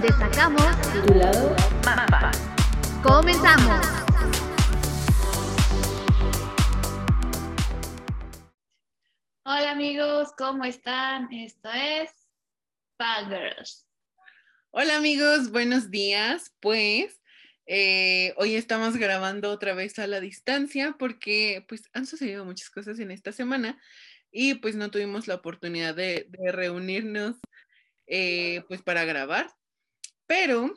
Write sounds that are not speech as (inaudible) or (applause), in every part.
donde sacamos tu lado Mapa. Comenzamos. Hola amigos, ¿cómo están? Esto es Fangirls. Hola amigos, buenos días. Pues eh, hoy estamos grabando otra vez a la distancia porque pues han sucedido muchas cosas en esta semana y pues no tuvimos la oportunidad de, de reunirnos eh, pues para grabar. Pero,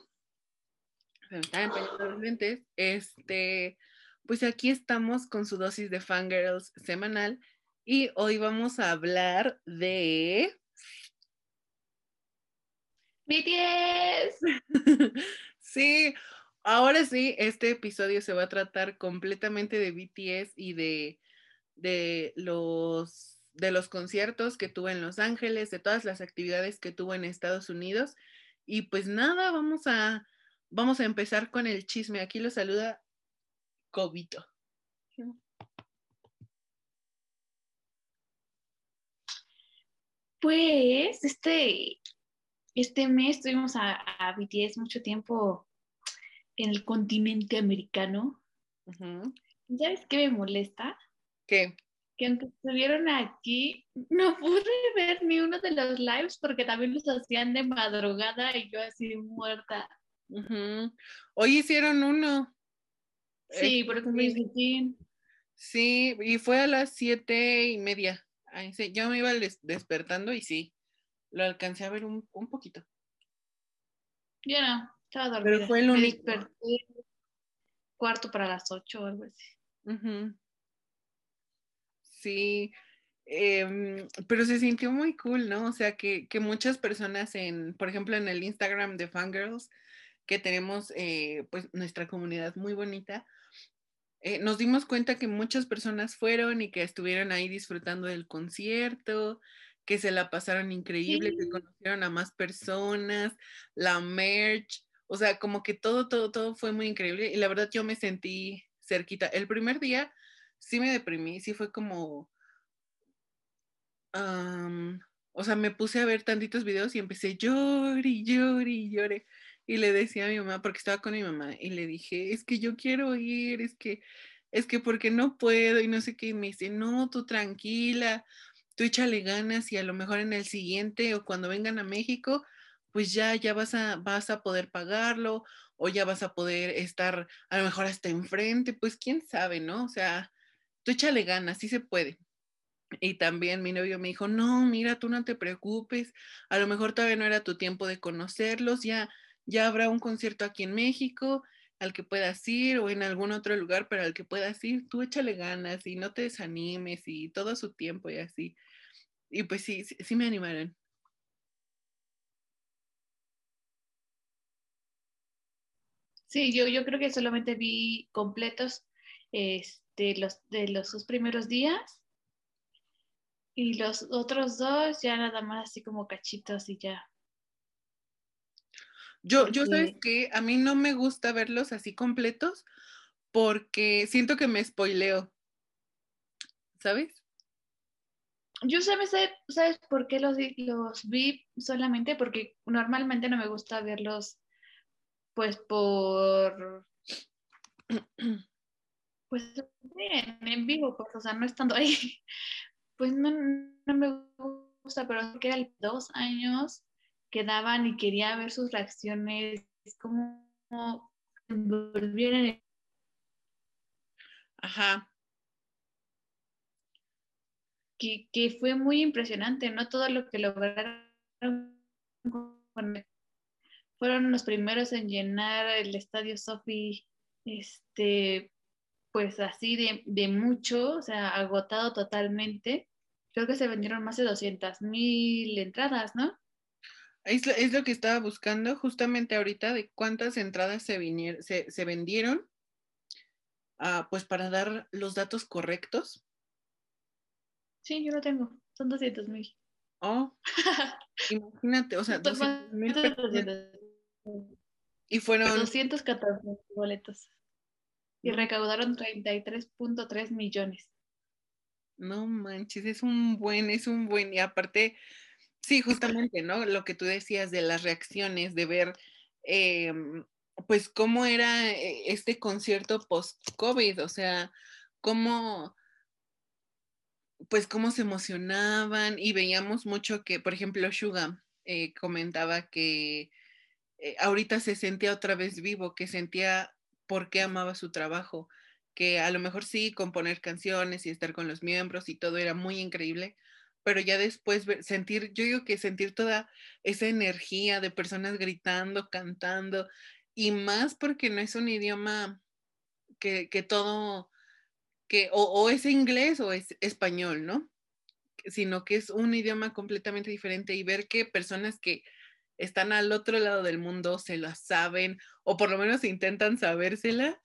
se me están empezando los lentes, este, pues aquí estamos con su dosis de Fangirls semanal y hoy vamos a hablar de... BTS. (laughs) sí, ahora sí, este episodio se va a tratar completamente de BTS y de, de los de los conciertos que tuvo en Los Ángeles, de todas las actividades que tuvo en Estados Unidos. Y pues nada, vamos a, vamos a empezar con el chisme. Aquí lo saluda Cobito. Pues este, este mes tuvimos a, a BTS mucho tiempo en el continente americano. ¿Sabes qué me molesta? ¿Qué? Que aunque estuvieron aquí, no pude ver ni uno de los lives porque también los hacían de madrugada y yo así muerta. Hoy hicieron uno. Sí, porque me dije, Sí, y fue a las siete y media. Ay, sí, yo me iba des- despertando y sí, lo alcancé a ver un, un poquito. yo no, estaba dormida. Pero fue el me único. desperté cuarto para las ocho o algo así. Ujú. Sí, em, pero se sintió muy cool, ¿no? O sea, que, que muchas personas en, por ejemplo, en el Instagram de Fangirls, que tenemos eh, pues nuestra comunidad muy bonita, eh, nos dimos cuenta que muchas personas fueron y que estuvieron ahí disfrutando del concierto, que se la pasaron increíble, que Sí. conocieron a más personas, la merch, o sea, como que todo, todo, todo fue muy increíble y la verdad yo me sentí cerquita. El primer día sí me deprimí, sí fue como, am, o sea, me puse a ver tantitos videos y empecé llore y llore y llore. Y le decía a mi mamá, porque estaba con mi mamá, y le dije, es que yo quiero ir, es que, es que porque no puedo y no sé qué. Y me dice, no, tú tranquila, tú échale ganas y a lo mejor en el siguiente o cuando vengan a México, pues ya, ya vas a, vas a poder pagarlo o ya vas a poder estar a lo mejor hasta enfrente, pues quién sabe, ¿no? O sea, tú échale ganas, sí se puede. Y también mi novio me dijo, no, mira, tú no te preocupes, a lo mejor todavía no era tu tiempo de conocerlos, ya, ya habrá un concierto aquí en México al que puedas ir o en algún otro lugar, pero al que puedas ir, tú échale ganas y no te desanimes y todo su tiempo y así. Y pues sí, sí, sí me animaron. Sí, yo, yo creo que solamente vi completos este, los, de los dos primeros días y los otros dos ya nada más así como cachitos y ya. Yo, yo sabes que a mí no me gusta verlos así completos porque siento que me spoileo, ¿sabes? Yo sabes, ¿sabes por qué los, los vi solamente? Porque normalmente no me gusta verlos pues por (clears throat) pues en, en vivo, pues, o sea, no estando ahí. (laughs) Pues no, no me gusta, pero que eran dos años que daban y quería ver sus reacciones, cómo se envolvieron en Ajá. que, que fue muy impresionante, ¿no? Todo lo que lograron. con- Fueron los primeros en llenar el estadio Sofi, este, pues así de, de mucho, o sea, agotado totalmente. Creo que se vendieron más de 200 mil entradas, ¿no? Es lo, es lo que estaba buscando justamente ahorita de cuántas entradas se, vinier- se, se vendieron, ah, pues para dar los datos correctos. Sí, yo lo tengo, son 200 mil. Oh, imagínate, o sea, (laughs) 200 mil. Y fueron, 214 boletos. Y recaudaron 33.3 millones. no manches, es un buen, es un buen, y aparte, sí, justamente, ¿no? Lo que tú decías de las reacciones, de ver em, pues cómo era eh, este concierto post-COVID, o sea, cómo, pues cómo se emocionaban y veíamos mucho que, por ejemplo, Suga eh, comentaba que eh, ahorita se sentía otra vez vivo, que sentía por qué amaba su trabajo, que a lo mejor sí, componer canciones y estar con los miembros y todo era muy increíble, pero ya después sentir, yo digo que sentir toda esa energía de personas gritando, cantando, y más porque no es un idioma que, todo, que o, es inglés o es español, ¿no? Sino que es un idioma completamente diferente y ver que personas que están al otro lado del mundo se la saben o por lo menos intentan sabérsela,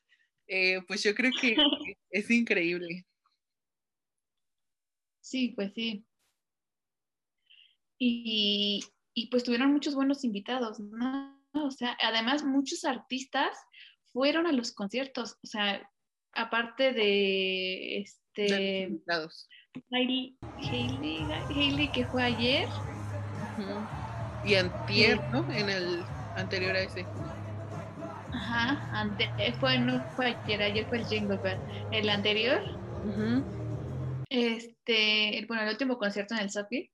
eh, pues yo creo que (laughs) es increíble. Sí, pues sí. Y, y pues tuvieron muchos buenos invitados, ¿no? O sea, además muchos artistas fueron a los conciertos, o sea, aparte de este Hailey, Hailey, que fue ayer. Y antier, ¿no? En el anterior a ese. Ajá, ante, fue, no fue ayer, ayer fue el Jingle Bell. El anterior, este, bueno, el último concierto en el Sophie.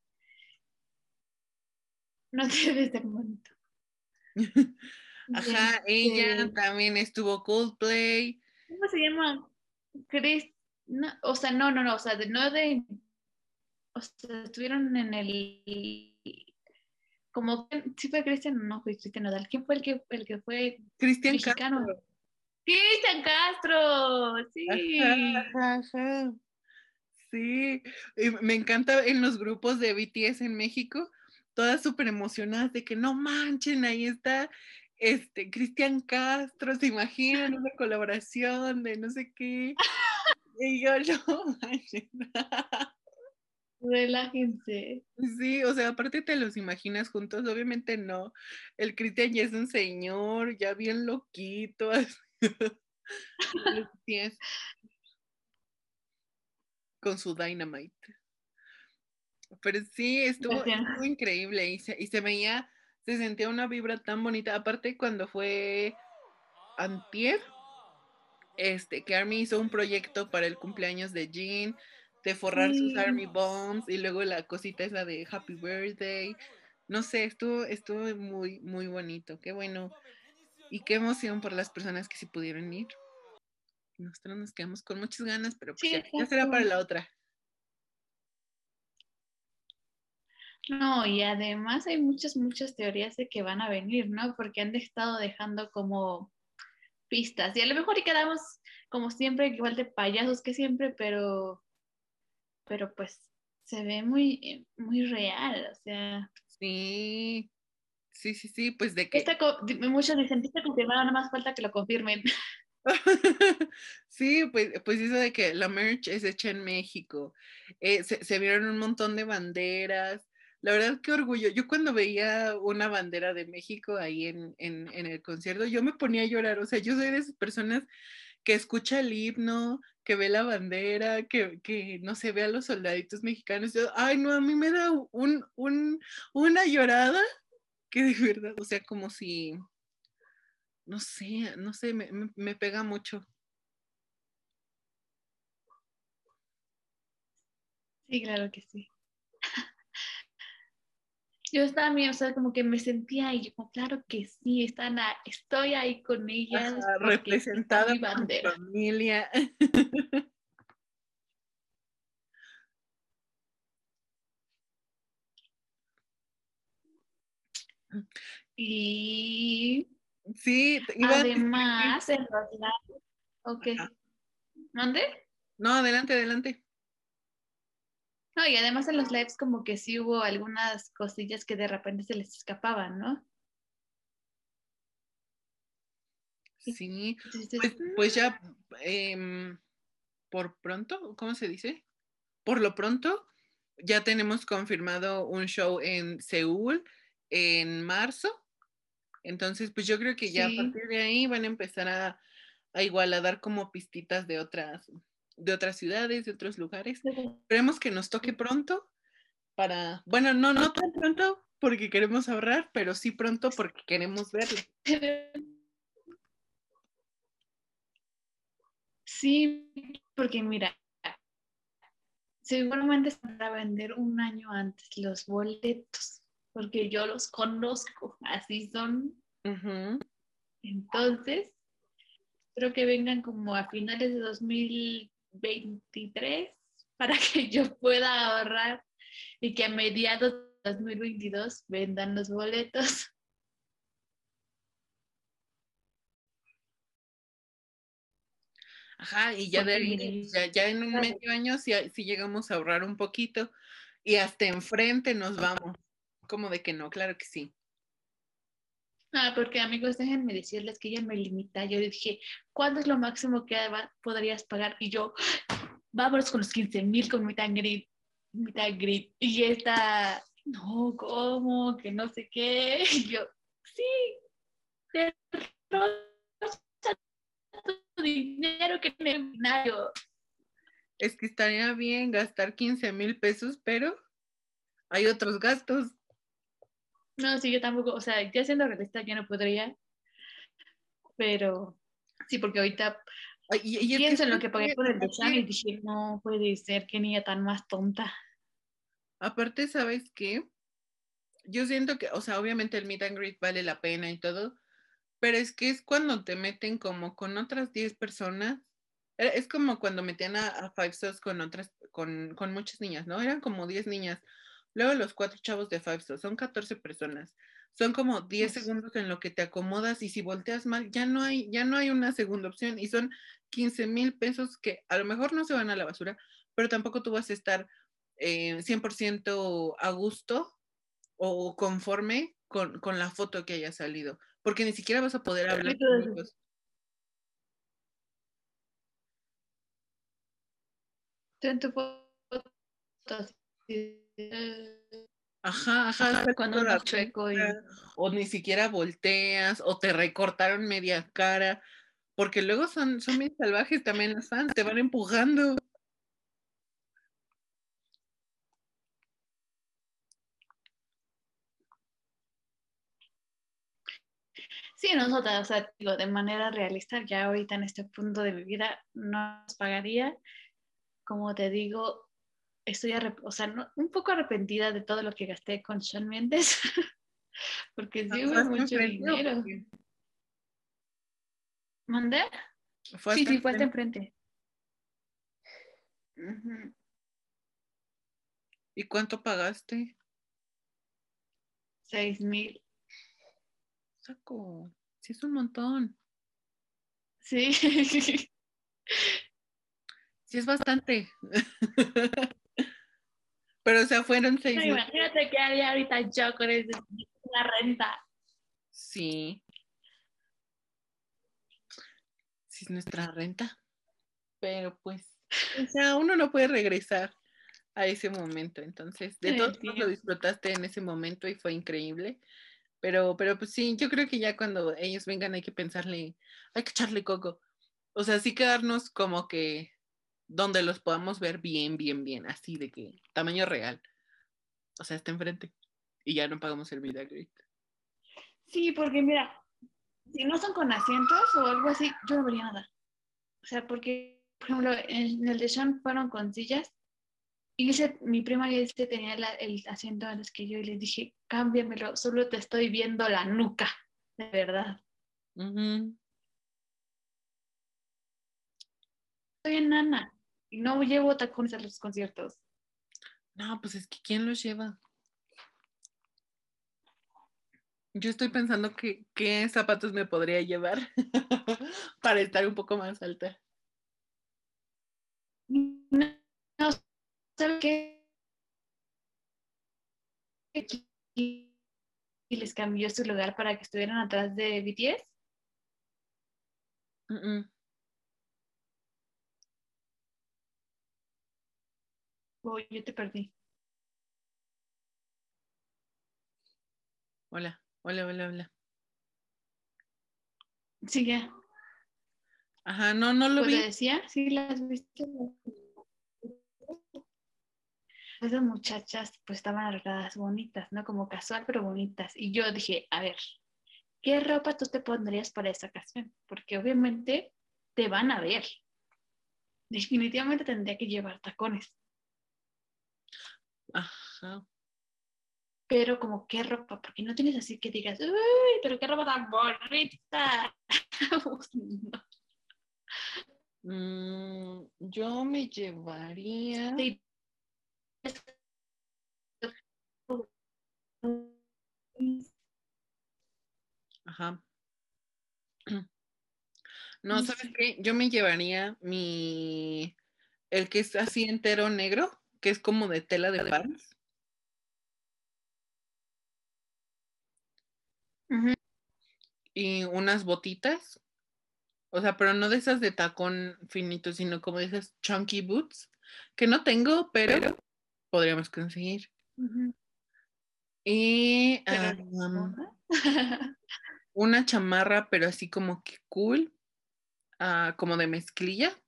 No debe ser bonito. Ajá, ella también estuvo Coldplay. ¿Cómo se llama? Chris, o sea, no, no, no, o sea, de, no de, o sea, estuvieron en el, como, ¿sí fue Cristian no fue Cristian Nodal? ¿Quién fue el que, el que fue Cristian Castro. Cristian Castro, sí. Sí, me encanta en los grupos de BTS en México, todas súper emocionadas de que no manchen, ahí está este Cristian Castro, se imaginan una colaboración de no sé qué. (laughs) Y yo no manchen. (laughs) Relájense. Sí, o sea, aparte te los imaginas juntos, obviamente no. El Cristian ya es un señor, ya bien loquito. (laughs) Con su dynamite. Pero sí, estuvo, increíble y se, y se, veía, se sentía una vibra tan bonita. Aparte, cuando fue Antier, este, que Army hizo un proyecto para el cumpleaños de Jean, de forrar sus Army Bombs y luego la cosita esa de Happy Birthday. No sé, estuvo, estuvo muy, muy bonito. Qué bueno. Y qué emoción por las personas que sí pudieron ir. Nosotros nos quedamos con muchas ganas, pero pues ya será para la otra. No, y además hay muchas, muchas teorías de que van a venir, ¿no? Porque han estado dejando como pistas. Y a lo mejor y quedamos como siempre, igual de payasos que siempre, pero, pero pues se ve muy, muy real, o sea. Sí, sí, sí, sí, pues de que... Esta, muchos dicen, está confirmado, nada más falta que lo confirmen. (laughs) sí, pues, pues eso de que la merch es hecha en México. Eh, se, se, vieron un montón de banderas, la verdad, qué orgullo. Yo cuando veía una bandera de México ahí en, el concierto, yo me ponía a llorar. O sea, yo soy de esas personas que escucha el himno, que ve la bandera, que, que no se ve a los soldaditos mexicanos. Ay, no, a mí me da un, una llorada que de verdad, o sea, como si, no sé, no sé, me, me pega mucho. Sí, claro que sí yo también, o sea, como que me sentía ahí, como claro que sí, están estoy ahí con ellas. representada mi bandera. familia. (laughs) y sí, además, en los ok. ¿Mande? No, adelante, adelante. No, y además en los lives como que sí hubo algunas cosillas que de repente se les escapaban, ¿no? Sí, pues, pues, ya em, por pronto, ¿cómo se dice? Por lo pronto, ya tenemos confirmado un show en Seúl en marzo. Entonces, pues yo creo que ya a partir de ahí van a empezar a, a igual a dar como pistitas de otras de otras ciudades, de otros lugares. Esperemos que nos toque pronto para, bueno, no, no tan pronto, porque queremos ahorrar, pero sí pronto porque queremos verlo. Sí, porque mira, seguramente se van a vender un año antes los boletos, porque yo los conozco, así son. Entonces, espero que vengan como a finales de 2023 para que yo pueda ahorrar y que a mediados de 2022 vendan los boletos. Ajá, y ya, de ya, en un medio año si, si llegamos a ahorrar un poquito y hasta enfrente nos vamos. Como de que no, claro que sí. Ah, porque amigos, déjenme decirles que ella me limita. Yo dije, ¿cuándo es lo máximo que podrías pagar? Y yo, vámonos con los 15 mil con mi tangrit, mi. Y esta, no, ¿cómo? Que no sé qué. (laughs) Y yo, sí, te tu dinero que binario. Es que estaría bien gastar 15 mil pesos, pero hay otros gastos. No, sí, yo tampoco, o sea, ya siendo realista, ya no podría. Pero sí, porque ahorita y, pienso en lo que pagué por el examen y dije, no puede ser, qué niña tan más tonta. Aparte, ¿sabes qué? Yo siento que, o sea, obviamente el meet and greet vale la pena y todo, pero es que es cuando te meten como con otras 10 personas. Eh, es como cuando metían a, Five Stars con otras, con, con, muchas niñas, ¿no? Eran como 10 niñas. Luego los cuatro chavos de Five Stars, son 14 personas. Son como 10 segundos en lo que te acomodas y si volteas mal, ya no hay, ya no hay una segunda opción y son 15 mil pesos que a lo mejor no se van a la basura, pero tampoco tú vas a estar eh, 100% a gusto o conforme con, con la foto que haya salido porque ni siquiera vas a poder hablar con Ajá, ajá. Cuando la chueco O ni siquiera volteas, o te recortaron media cara, porque luego son, son bien salvajes también los fans, te van empujando. Sí, nosotras, o sea, digo, de manera realista, ya ahorita en este punto de mi vida no nos pagaría. Como te digo, estoy o sea, un poco arrepentida de todo lo que gasté con Sean Mendes, (laughs) porque sí hubo mucho dinero. ¿Mandé? Sí, sí, fue hasta enfrente. ¿Y cuánto pagaste? Seis mil saco. Sí, es un montón. Sí. (laughs) Sí, es bastante. (laughs) Pero, o sea, fueron seis. No, imagínate que haría ahorita yo con la renta. Sí. Sí, es nuestra renta. Pero pues, o sea, uno no puede regresar a ese momento. Entonces, de todo lo disfrutaste en ese momento y fue increíble. Pero, pero pues sí, yo creo que ya cuando ellos vengan hay que pensarle, hay que echarle coco. O sea, sí quedarnos como que donde los podamos ver bien, bien, bien, así de que tamaño real. O sea, está enfrente. Y ya no pagamos el vida Sí, porque mira, si no son con asientos o algo así, yo no vería nada. O sea, porque, por ejemplo, en el de Sean fueron con sillas y dice, mi prima este tenía el asiento antes que yo y le dije, cámbiamelo, solo te estoy viendo la nuca, de verdad. Soy enana y no llevo tacones a los conciertos. No, pues es que ¿quién los lleva? Yo estoy pensando que qué zapatos me podría llevar (laughs) para estar un poco más alta. No, ¿Saben qué? Y les cambió su lugar para que estuvieran atrás de BTS. Oh, yo te perdí. Hola, hola, hola, hola. Sí, ya. Ajá, no, no lo pues vi. decía? Sí, las viste. esas muchachas pues estaban arregladas bonitas, ¿no? Como casual, pero bonitas. Y yo dije, a ver, ¿qué ropa tú te pondrías para esa ocasión? Porque obviamente te van a ver. Definitivamente tendría que llevar tacones. Ajá. Pero como qué ropa, porque no tienes así que digas, uy, pero qué ropa tan bonita. (laughs) Mm, yo me llevaría. Sí. Ajá. (clears throat) No, ¿sabes qué? Yo me llevaría mi. El que es así entero negro, que es como de tela de pants. Y unas botitas. O sea, pero no de esas de tacón finito, sino como de esas chunky boots. Que no tengo, pero podríamos conseguir. Y Pero ah, um, ¿no? una chamarra, pero así como que cool, ah, como de mezclilla.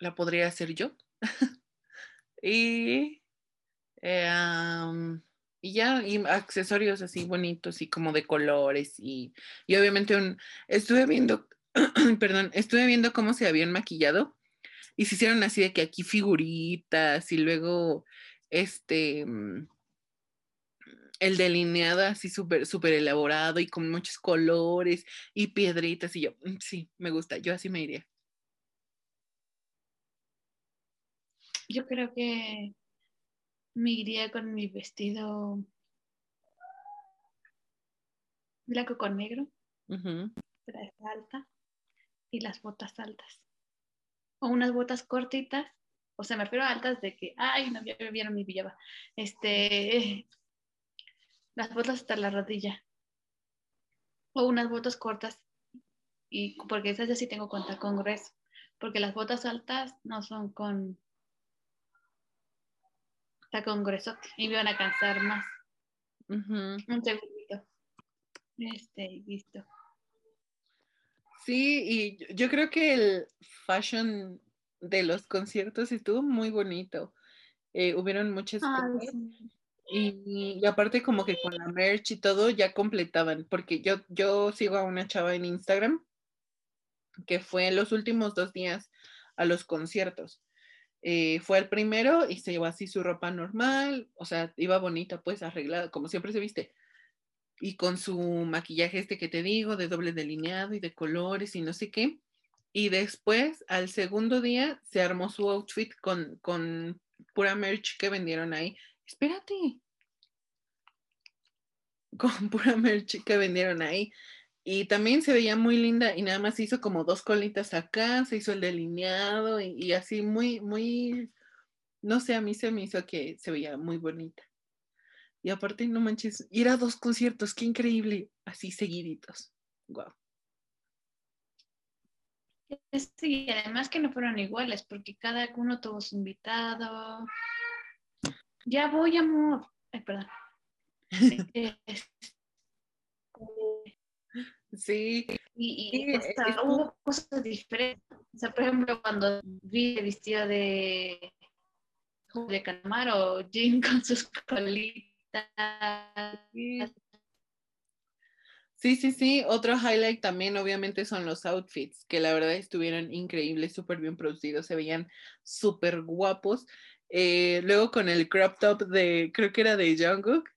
La podría hacer yo. (laughs) y, eh, y ya, y accesorios así bonitos y como de colores. Y, y obviamente un, estuve viendo, (clears throat) perdón, estuve viendo cómo se habían maquillado. Y se hicieron así de que aquí figuritas y luego este mm, el delineado así súper súper elaborado y con muchos colores y piedritas y yo, "Mm, sí, me gusta, yo así me iría. Yo creo que me iría con mi vestido blanco con negro, Ujú. traje alta y las botas altas. O unas botas cortitas, o sea, me refiero a altas de que, ay, no me vieron mi pijama. Este, las botas hasta la rodilla. O unas botas cortas, y porque esas ya sí tengo con tacón grueso. Porque las botas altas no son con tacón grueso y me van a cansar más. Un segundito. Este, listo. Sí, y yo- yo creo que el fashion de los conciertos estuvo muy bonito. Eh, hubieron muchas Ay, cosas sí. y, y aparte como que con la merch y todo ya completaban, porque yo, yo sigo a una chava en Instagram que fue los últimos dos días a los conciertos. Eh, fue el primero y se llevó así su ropa normal, o sea, iba bonita, pues arreglada, como siempre se viste. Y con su maquillaje este que te digo, de doble delineado y de colores y no sé qué. Y después, al segundo día, se armó su outfit con, con pura merch que vendieron ahí. Espérate. Con pura merch que vendieron ahí. Y también se veía muy linda y nada más hizo como dos colitas acá, se hizo el delineado y, y así muy, muy, no sé, a mí se me hizo que se veía muy bonita. Y aparte, no manches, ir a dos conciertos, qué increíble, así seguiditos. Wow. Sí, y además que no fueron iguales, porque cada uno tuvo su invitado. Ya voy, amor. Ay, perdón. (laughs) Este, Sí, y, Sí, y hasta hubo cosas diferentes. O sea, por ejemplo, cuando vi el vestido de de calamar o Jean (laughs) con sus colitas. sí. Sí, sí. Otro highlight también, obviamente, son los outfits, que la verdad estuvieron increíbles, súper bien producidos, se veían súper guapos. Eh, luego con el crop top de, creo que era de Jungkook,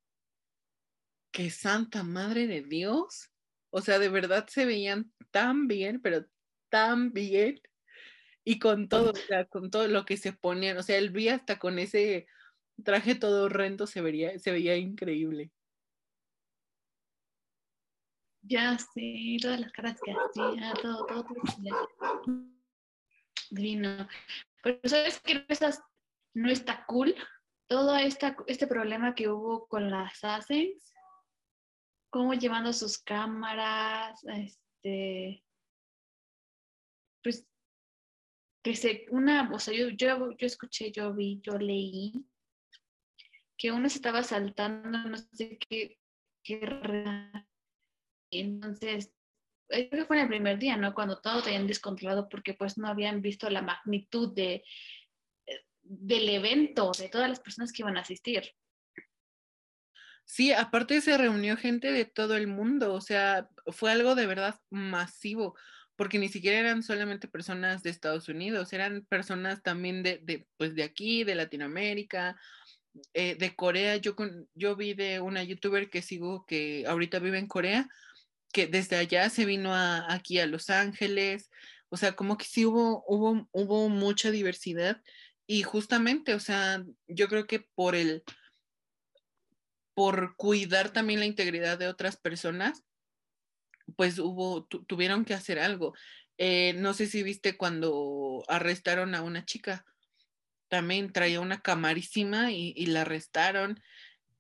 que santa madre de Dios. O sea, de verdad se veían tan bien, pero tan bien. Y con todo, o sea, con todo lo que se ponían, o sea, él vi hasta con ese traje todo horrendo se vería, se veía increíble. Ya sé, todas las caras que hacía, todo, todo, todo. Pero sabes que no, está cool todo esta, este problema que hubo con las Assassins, cómo llevando sus cámaras, este, pues, que se, una, o sea, yo, yo, escuché, yo vi, yo leí que uno estaba saltando, no sé qué, qué entonces, eh, creo que fue en el primer día, ¿no? Cuando todo tenían descontrolado porque pues no habían visto la magnitud de, del evento, de todas las personas que iban a asistir. Sí, aparte se reunió gente de todo el mundo, o sea, fue algo de verdad masivo, porque ni siquiera eran solamente personas de Estados Unidos, eran personas también de, de pues de aquí, de Latinoamérica, eh, de Corea. Yo, con, yo vi de una youtuber que sigo que ahorita vive en Corea, que desde allá se vino a, aquí a Los Ángeles, o sea, como que sí hubo, hubo, hubo mucha diversidad y justamente, o sea, yo creo que por el por cuidar también la integridad de otras personas, pues hubo, tuvieron que hacer algo. Eh, no sé si viste cuando arrestaron a una chica, también traía una camarísima y, la arrestaron.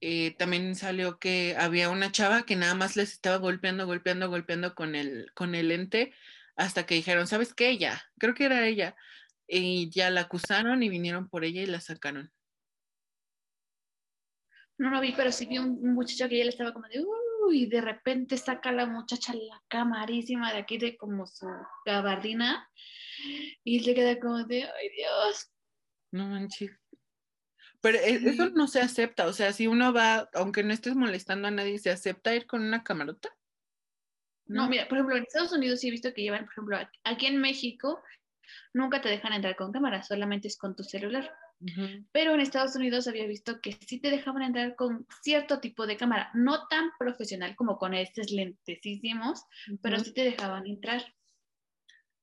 Eh, también salió que había una chava que nada más les estaba golpeando, golpeando, golpeando con el, con el lente hasta que dijeron, ¿sabes qué? Ella, creo que era ella. Y ya la acusaron y vinieron por ella y la sacaron. No lo vi, pero sí vi un, muchacho que ya le estaba como de, uy, y de repente saca la muchacha la camarísima de aquí de como su gabardina y se queda como de, ay Dios. No manches. Pero e, eso no se acepta, o sea, si uno va, aunque no estés molestando a nadie, ¿se acepta ir con una camarota? No, mira, por ejemplo, en Estados Unidos sí he visto que llevan, por ejemplo, aquí en México nunca te dejan entrar con cámara, solamente es con tu celular. Pero en Estados Unidos había visto que sí te dejaban entrar con cierto tipo de cámara, no tan profesional como con estos lentesísimos, pero sí te dejaban entrar.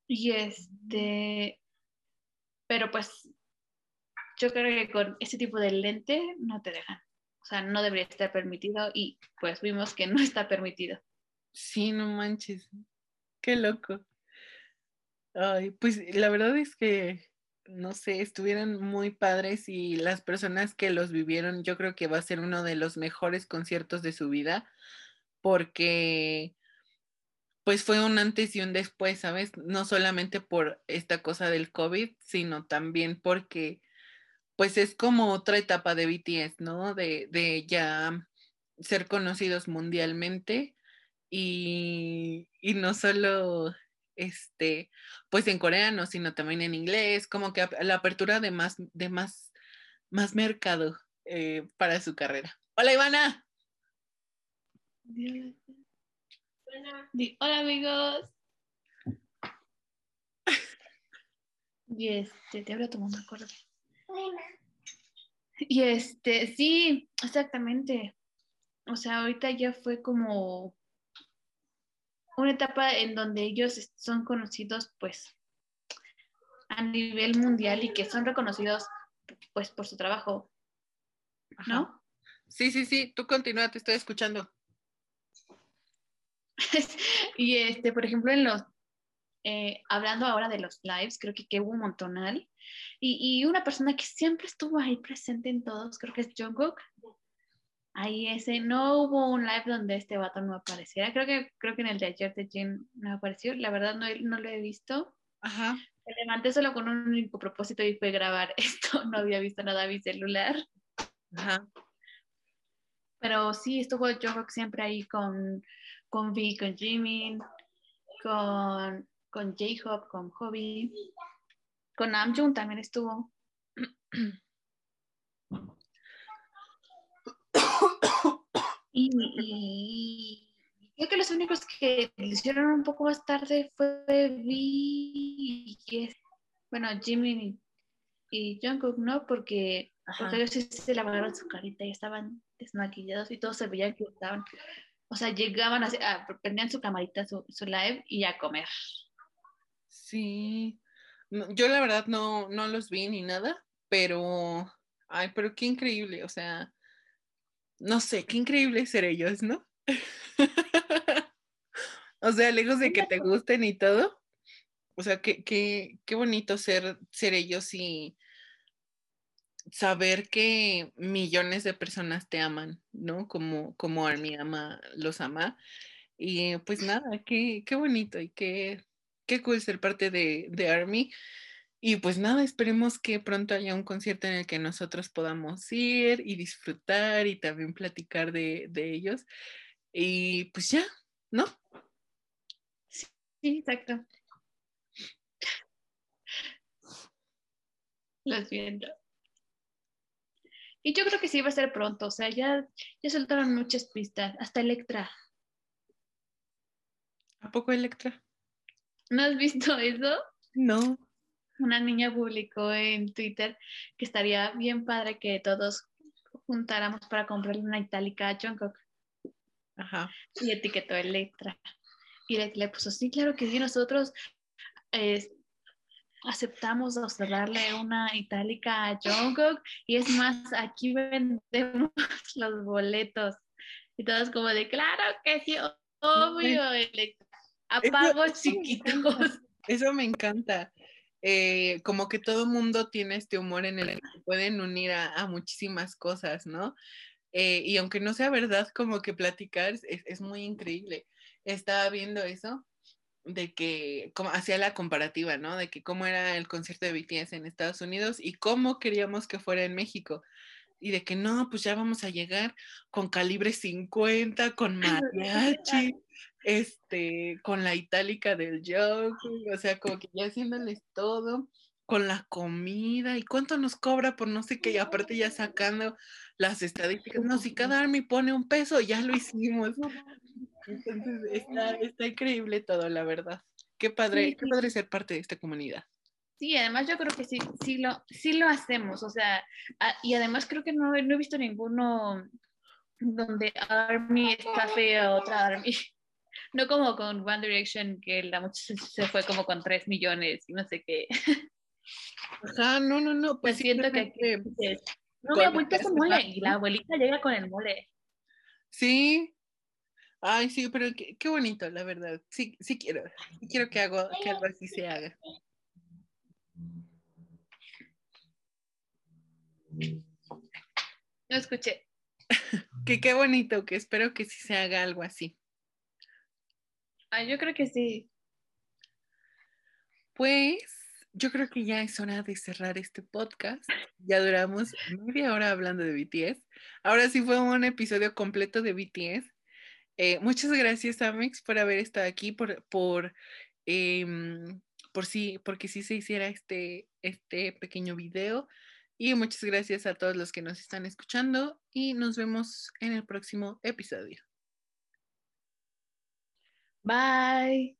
Y este, pero pues yo creo que con ese tipo de lente no te dejan. O sea, no debería estar permitido y pues vimos que no está permitido. Sí, no manches. Qué loco. Ay, pues la verdad es que, no sé, estuvieron muy padres y las personas que los vivieron, yo creo que va a ser uno de los mejores conciertos de su vida, porque pues fue un antes y un después, ¿sabes? No solamente por esta cosa del COVID, sino también porque pues es como otra etapa de BTS, ¿no? De, de ya ser conocidos mundialmente y, y no solo este, pues en coreano, sino también en inglés, como que la apertura de más, de más, más mercado eh, para su carrera. Hola Ivana. Hola amigos. (laughs) Y este, te hablo tomando acuerdo. Y este, sí, exactamente. O sea, ahorita ya fue como una etapa en donde ellos son conocidos pues a nivel mundial y que son reconocidos pues por su trabajo, ¿no? Sí, sí, sí, tú continúa, te estoy escuchando. (laughs) y este, por ejemplo, en los, eh, hablando ahora de los lives, creo que, que hubo un montonal. Y, y, una persona que siempre estuvo ahí presente en todos, creo que es Jungkook. Ahí ese, no hubo un live donde este vato no apareciera. Creo que, creo que en el de ayer de Jin no apareció. La verdad no, no lo he visto. Ajá. Me levanté solo con un único propósito y fue grabar (laughs) esto. No había visto nada a mi celular. Ajá. Pero sí, estuvo yo siempre ahí con, con Vi, con Jimin, con, con J-Hop, con Hobby. Con Namjoon también estuvo. (clears throat) Y, creo que los únicos que lo hicieron un poco más tarde fue Vi y bueno, Jimmy y, Jungkook, ¿no? Porque, porque ellos se lavaron su carita y estaban desmaquillados y todos se veían que estaban, o sea, llegaban a, a prendían su camarita, su, su, live y a comer. Sí, yo la verdad no, no los vi ni nada, pero, ay, pero qué increíble, o sea, no sé, qué increíble ser ellos, ¿no? (laughs) o sea, lejos de que te gusten y todo. O sea, qué, qué, qué bonito ser, ser ellos y saber que millones de personas te aman, ¿no? Como, como Army ama, los ama. Y pues nada, qué, qué bonito y qué, qué cool ser parte de, de Army. Y pues nada, esperemos que pronto haya un concierto en el que nosotros podamos ir y disfrutar y también platicar de, ellos. Y pues ya, ¿no? Sí, exacto. Lo siento. Y yo creo que sí va a ser pronto, o sea, ya, ya soltaron muchas pistas, hasta Electra. ¿A poco Electra? ¿No has visto eso? No. Una niña publicó en Twitter que estaría bien padre que todos juntáramos para comprarle una itálica a Jungkook. Ajá. Y etiquetó Electra. Y le, le puso, sí, claro que sí, nosotros eh, aceptamos darle una itálica a Jungkook. Y es más, aquí vendemos (laughs) los boletos. Y todos como de, claro que sí, obvio, Electra. A pagos chiquitos. Eso me encanta. Eh, como que todo mundo tiene este humor en el que pueden unir a, muchísimas cosas, ¿no? Eh, y aunque no sea verdad, como que platicar es, es, muy increíble. Estaba viendo eso de que, como hacía la comparativa, ¿no? De que cómo era el concierto de BTS en Estados Unidos y cómo queríamos que fuera en México. Y de que no, pues ya vamos a llegar con calibre 50, con (laughs) mariachi, este, con la itálica del Joker, o sea, como que ya haciéndoles todo, con la comida, y cuánto nos cobra por no sé qué, y aparte ya sacando las estadísticas, no, si cada army pone un peso, ya lo hicimos. Entonces está, está increíble todo, la verdad. Qué padre, qué padre ser parte de esta comunidad. Sí, además yo creo que sí, sí lo, sí lo hacemos, o sea, y además creo que no, no he visto ninguno donde Army está fea, otra Army (laughs) no como con One Direction, que la muchacha se fue como con 3 millones y no sé qué. (laughs) Ajá, no, no, no. Pues siento que aquí. No, mi abuelita se mole y la abuelita llega con el mole. Sí. Ay, sí, pero qué, qué bonito, la verdad. Sí, sí quiero. Sí quiero que, hago, que algo así se haga. No escuché. (laughs) que qué bonito, que espero que sí se haga algo así. Ah, yo creo que sí. Pues yo creo que ya es hora de cerrar este podcast. Ya duramos media hora hablando de BTS. Ahora sí fue un episodio completo de BTS. Eh, muchas gracias, Amex, por haber estado aquí, por, por, em, por sí, porque sí se hiciera este, este pequeño video. Y muchas gracias a todos los que nos están escuchando y nos vemos en el próximo episodio. Bye.